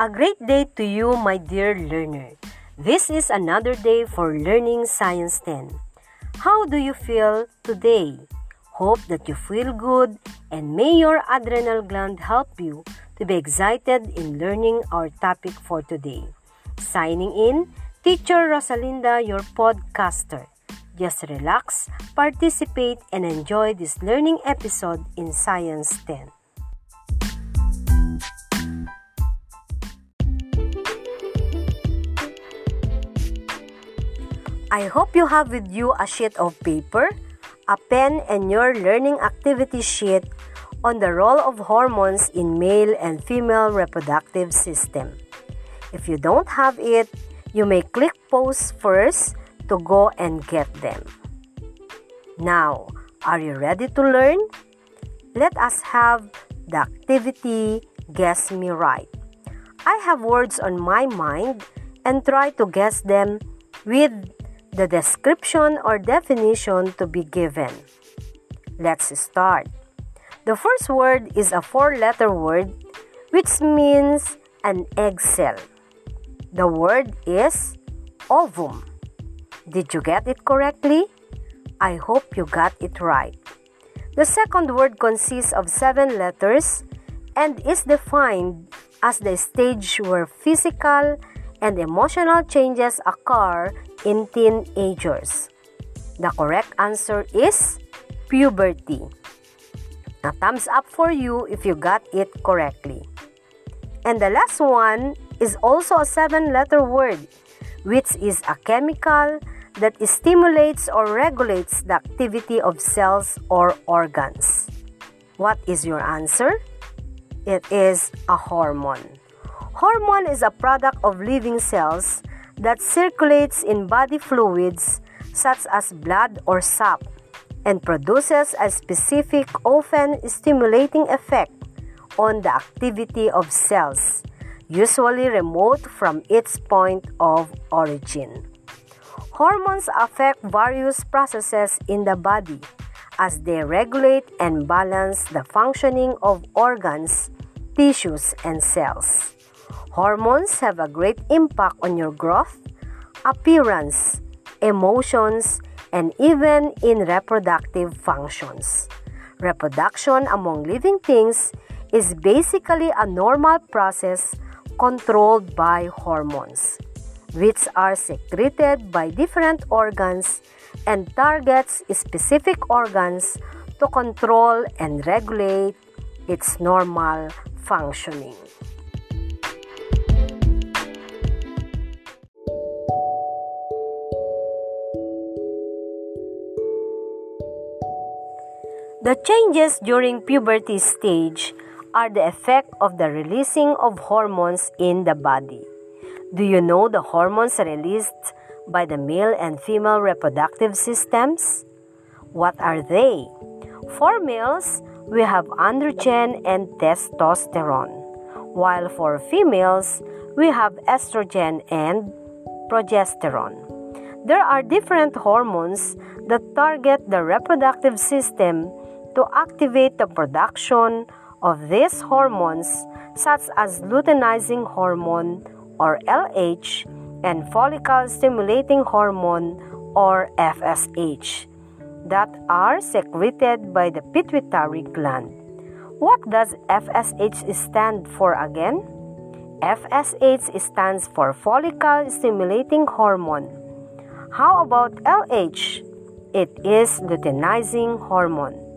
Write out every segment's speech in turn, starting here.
A great day to you, my dear learner. This is another day for Learning Science 10. How do you feel today? Hope that you feel good and may your adrenal gland help you to be excited in learning our topic for today. Signing in, Teacher Rosalinda, your podcaster. Just relax, participate, and enjoy this learning episode in Science 10. I hope you have with you a sheet of paper, a pen, and your learning activity sheet on the role of hormones in male and female reproductive system. If you don't have it, you may click pause first to go and get them. Now, are you ready to learn? Let us have the activity Guess Me Right. I have words on my mind and try to guess them with the description or definition to be given. Let's start. The first word is a four letter word which means an egg cell. The word is ovum. Did you get it correctly? I hope you got it right. The second word consists of seven letters and is defined as the stage where physical and emotional changes occur in teenagers? The correct answer is puberty. A thumbs up for you if you got it correctly. And the last one is also a seven letter word, which is a chemical that stimulates or regulates the activity of cells or organs. What is your answer? It is a hormone. Hormone is a product of living cells that circulates in body fluids such as blood or sap and produces a specific, often stimulating effect on the activity of cells, usually remote from its point of origin. Hormones affect various processes in the body as they regulate and balance the functioning of organs, tissues, and cells. Hormones have a great impact on your growth, appearance, emotions, and even in reproductive functions. Reproduction among living things is basically a normal process controlled by hormones, which are secreted by different organs and targets specific organs to control and regulate its normal functioning. The changes during puberty stage are the effect of the releasing of hormones in the body. Do you know the hormones released by the male and female reproductive systems? What are they? For males, we have androgen and testosterone, while for females, we have estrogen and progesterone. There are different hormones that target the reproductive system to activate the production of these hormones such as luteinizing hormone or LH and follicle stimulating hormone or FSH that are secreted by the pituitary gland. What does FSH stand for again? FSH stands for follicle stimulating hormone. How about LH? It is luteinizing hormone.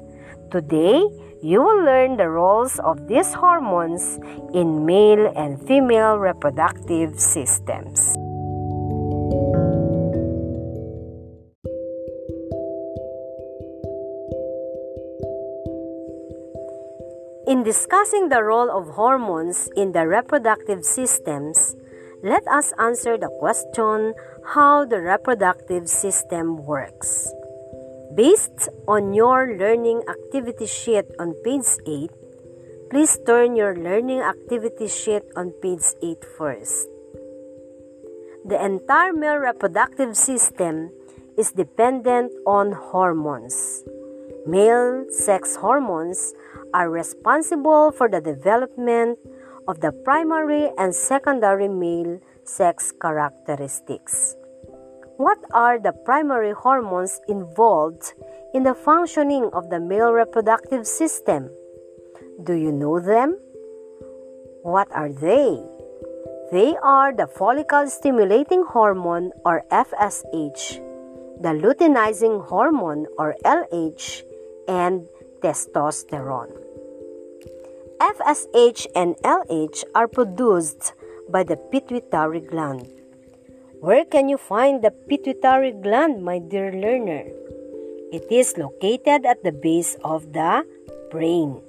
Today, you will learn the roles of these hormones in male and female reproductive systems. In discussing the role of hormones in the reproductive systems, let us answer the question how the reproductive system works. Based on your learning activity sheet on page 8, please turn your learning activity sheet on page 8 first. The entire male reproductive system is dependent on hormones. Male sex hormones are responsible for the development of the primary and secondary male sex characteristics. What are the primary hormones involved in the functioning of the male reproductive system? Do you know them? What are they? They are the follicle stimulating hormone or FSH, the luteinizing hormone or LH, and testosterone. FSH and LH are produced by the pituitary gland. Where can you find the pituitary gland, my dear learner? It is located at the base of the brain.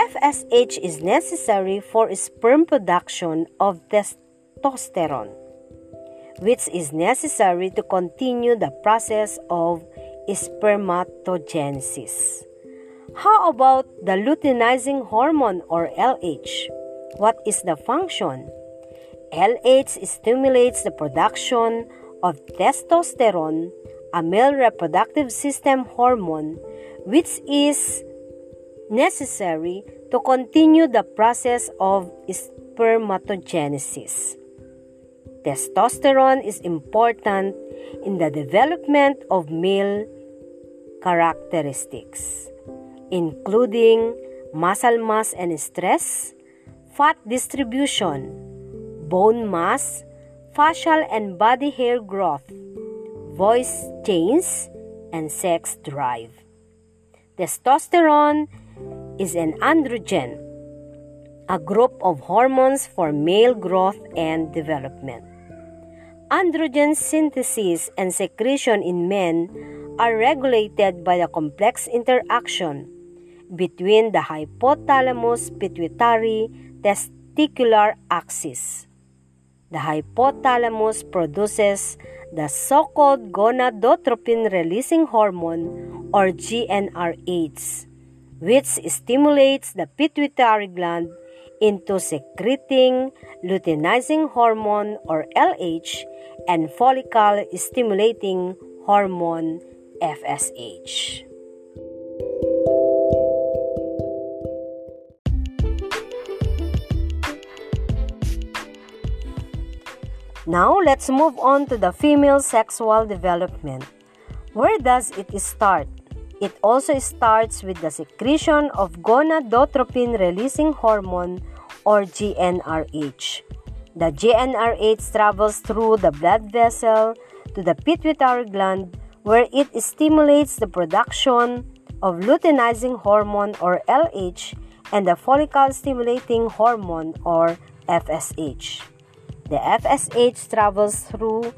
FSH is necessary for sperm production of testosterone, which is necessary to continue the process of spermatogenesis. How about the luteinizing hormone or LH? What is the function? LH stimulates the production of testosterone, a male reproductive system hormone, which is necessary to continue the process of spermatogenesis. Testosterone is important in the development of male characteristics including muscle mass and stress, fat distribution, bone mass, facial and body hair growth, voice change, and sex drive. Testosterone is an androgen, a group of hormones for male growth and development. Androgen synthesis and secretion in men are regulated by the complex interaction between the hypothalamus pituitary testicular axis. The hypothalamus produces the so-called gonadotropin releasing hormone or GnRH, which stimulates the pituitary gland into secreting luteinizing hormone or LH and follicle stimulating hormone FSH. Now let's move on to the female sexual development. Where does it start? It also starts with the secretion of gonadotropin releasing hormone or GnRH. The GnRH travels through the blood vessel to the pituitary gland where it stimulates the production of luteinizing hormone or LH and the follicle stimulating hormone or FSH. The FSH travels through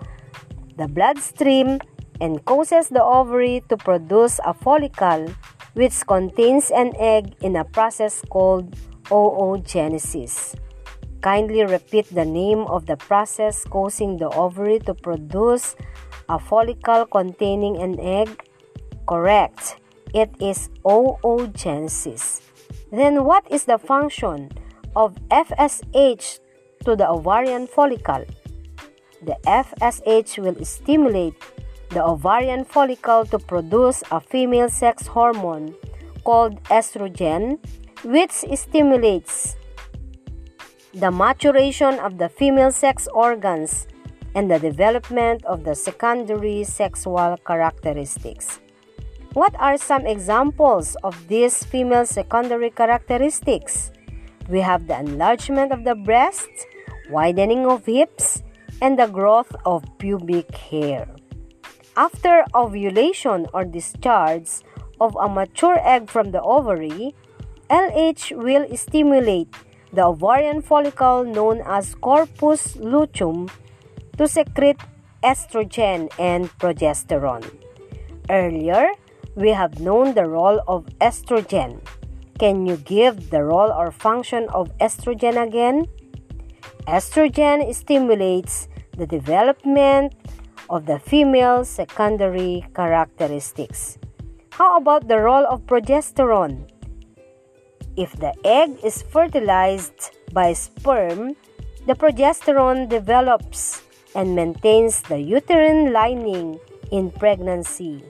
the bloodstream and causes the ovary to produce a follicle which contains an egg in a process called oogenesis. Kindly repeat the name of the process causing the ovary to produce a follicle containing an egg? Correct. It is oogenesis. Then what is the function of FSH to the ovarian follicle. The FSH will stimulate the ovarian follicle to produce a female sex hormone called estrogen, which stimulates the maturation of the female sex organs and the development of the secondary sexual characteristics. What are some examples of these female secondary characteristics? We have the enlargement of the breasts, widening of hips, and the growth of pubic hair. After ovulation or discharge of a mature egg from the ovary, LH will stimulate the ovarian follicle known as corpus luteum to secrete estrogen and progesterone. Earlier, we have known the role of estrogen. Can you give the role or function of estrogen again? Estrogen stimulates the development of the female secondary characteristics. How about the role of progesterone? If the egg is fertilized by sperm, the progesterone develops and maintains the uterine lining in pregnancy,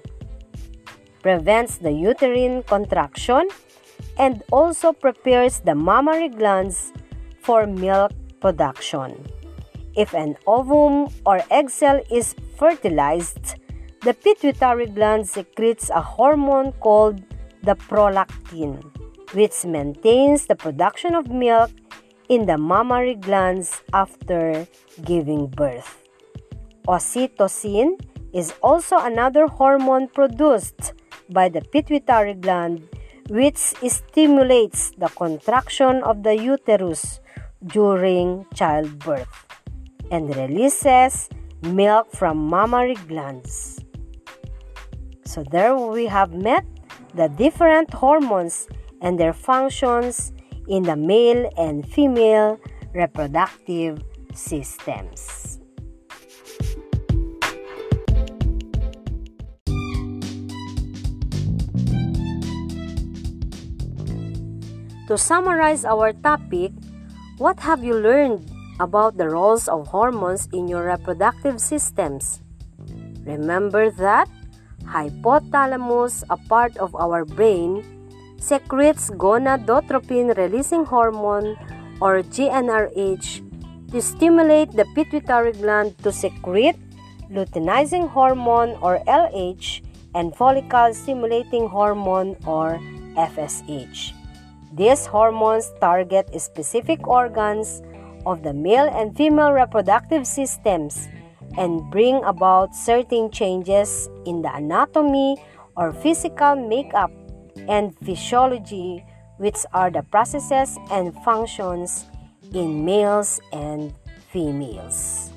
prevents the uterine contraction, and also prepares the mammary glands for milk production. If an ovum or egg cell is fertilized, the pituitary gland secretes a hormone called the prolactin, which maintains the production of milk in the mammary glands after giving birth. Oxytocin is also another hormone produced by the pituitary gland which stimulates the contraction of the uterus during childbirth and releases milk from mammary glands. So there we have met the different hormones and their functions in the male and female reproductive systems. To summarize our topic, what have you learned about the roles of hormones in your reproductive systems? Remember that hypothalamus, a part of our brain, secretes gonadotropin releasing hormone or GnRH to stimulate the pituitary gland to secrete luteinizing hormone or LH and follicle stimulating hormone or FSH. These hormones target specific organs of the male and female reproductive systems and bring about certain changes in the anatomy or physical makeup and physiology, which are the processes and functions in males and females.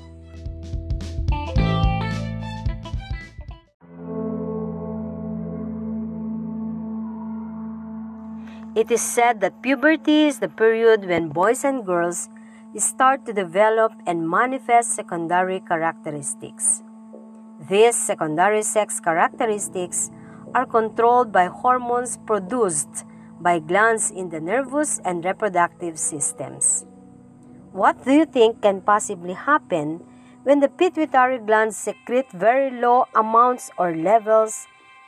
It is said that puberty is the period when boys and girls start to develop and manifest secondary characteristics. These secondary sex characteristics are controlled by hormones produced by glands in the nervous and reproductive systems. What do you think can possibly happen when the pituitary glands secrete very low amounts or levels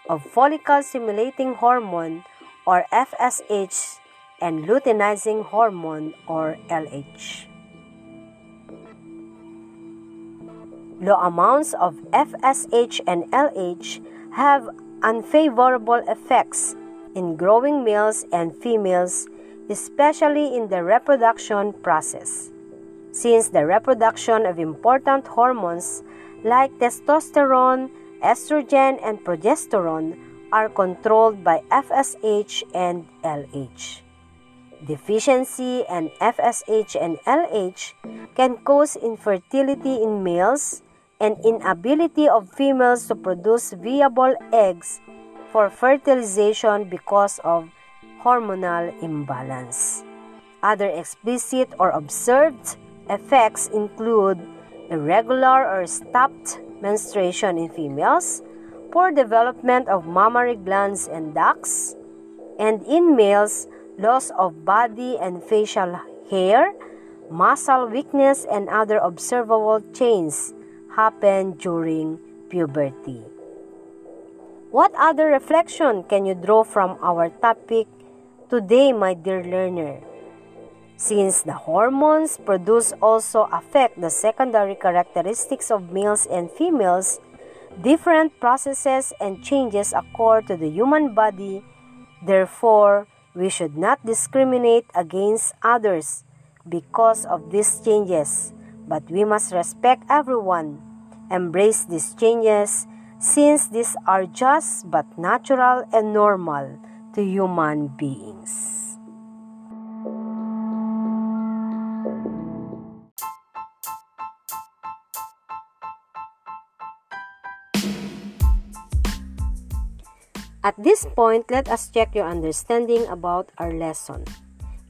of follicle stimulating hormone or FSH and luteinizing hormone or LH. Low amounts of FSH and LH have unfavorable effects in growing males and females, especially in the reproduction process. Since the reproduction of important hormones like testosterone, estrogen, and progesterone are controlled by FSH and LH. Deficiency in FSH and LH can cause infertility in males and inability of females to produce viable eggs for fertilization because of hormonal imbalance. Other explicit or observed effects include irregular or stopped menstruation in females, poor development of mammary glands and ducts, and in males, loss of body and facial hair, muscle weakness, and other observable changes happen during puberty. What other reflection can you draw from our topic today, my dear learner? Since the hormones produced also affect the secondary characteristics of males and females, different processes and changes occur to the human body. Therefore, we should not discriminate against others because of these changes, but we must respect everyone, embrace these changes, since these are just but natural and normal to human beings. At this point, let us check your understanding about our lesson.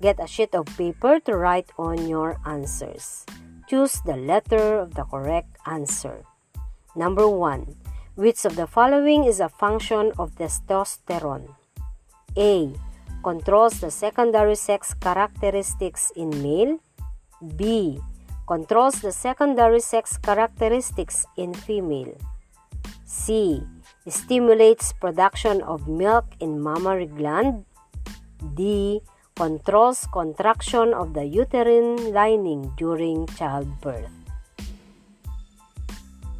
Get a sheet of paper to write on your answers. Choose the letter of the correct answer. Number 1. Which of the following is a function of testosterone? A. Controls the secondary sex characteristics in male. B. Controls the secondary sex characteristics in female. C stimulates production of milk in mammary gland. D. controls contraction of the uterine lining during childbirth?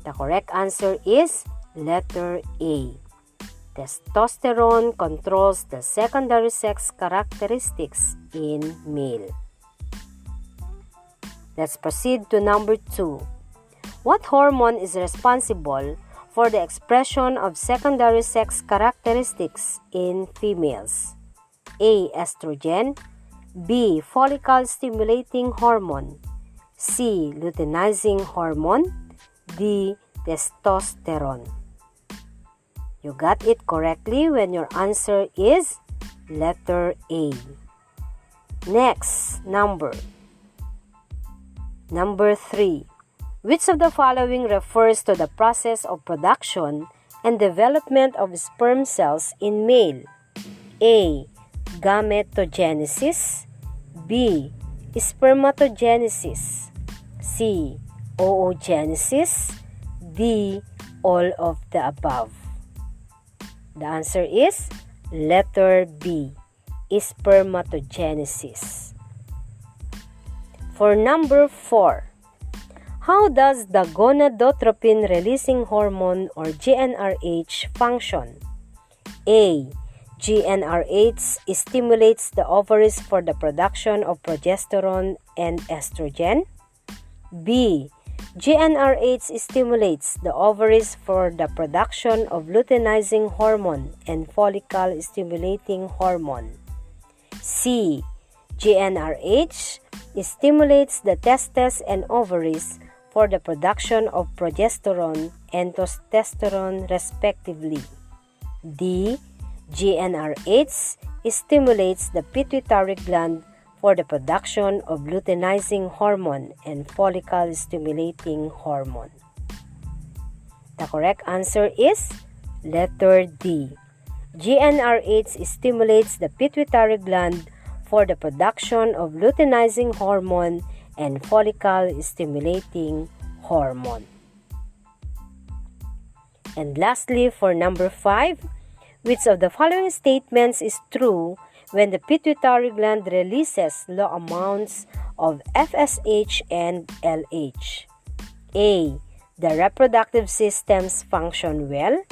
The correct answer is letter A. Testosterone controls the secondary sex characteristics in male. Let's proceed to number 2. What hormone is responsible for the expression of secondary sex characteristics in females? A. Estrogen B. Follicle stimulating hormone C. Luteinizing hormone D. Testosterone you got it correctly when your answer is letter A. Next, number. Number 3. Which of the following refers to the process of production and development of sperm cells in male? A. Gametogenesis B. Spermatogenesis C. Oogenesis D. All of the above. The answer is letter B, spermatogenesis. For number 4, how does the gonadotropin releasing hormone or GnRH function? A. GnRH stimulates the ovaries for the production of progesterone and estrogen. B. GnRH stimulates the ovaries for the production of luteinizing hormone and follicle stimulating hormone. C. GnRH stimulates the testes and ovaries for the production of progesterone and testosterone respectively. D. GnRH stimulates the pituitary gland for the production of luteinizing hormone and follicle stimulating hormone. The correct answer is letter D. GnRH stimulates the pituitary gland for the production of luteinizing hormone and follicle stimulating hormone. And lastly, for number 5, which of the following statements is true when the pituitary gland releases low amounts of FSH and LH. A. The reproductive systems function well.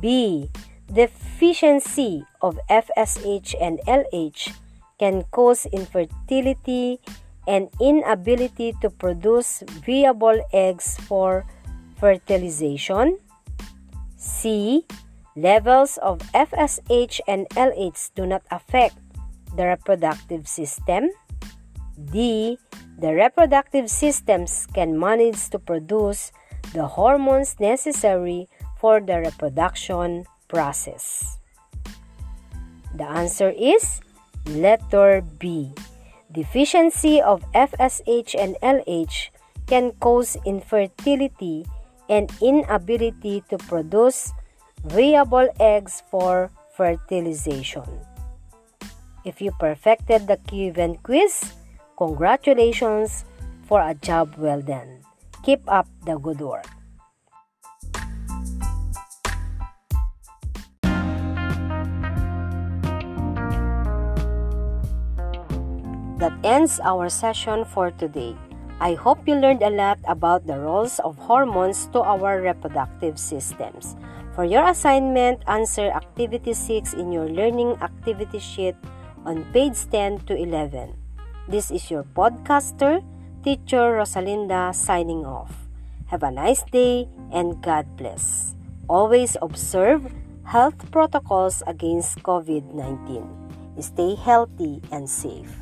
B. Deficiency of FSH and LH can cause infertility and inability to produce viable eggs for fertilization. C. Levels of FSH and LH do not affect the reproductive system. D. The reproductive systems can manage to produce the hormones necessary for the reproduction process. The answer is letter B. Deficiency of FSH and LH can cause infertility and inability to produce viable eggs for fertilization. If you perfected the given quiz, congratulations for a job well done. Keep up the good work. That ends our session for today. I hope you learned a lot about the roles of hormones to our reproductive systems. For your assignment, answer Activity 6 in your Learning Activity Sheet on page 10 to 11. This is your podcaster, Teacher Rosalinda, signing off. Have a nice day and God bless. Always observe health protocols against COVID 19. Stay healthy and safe.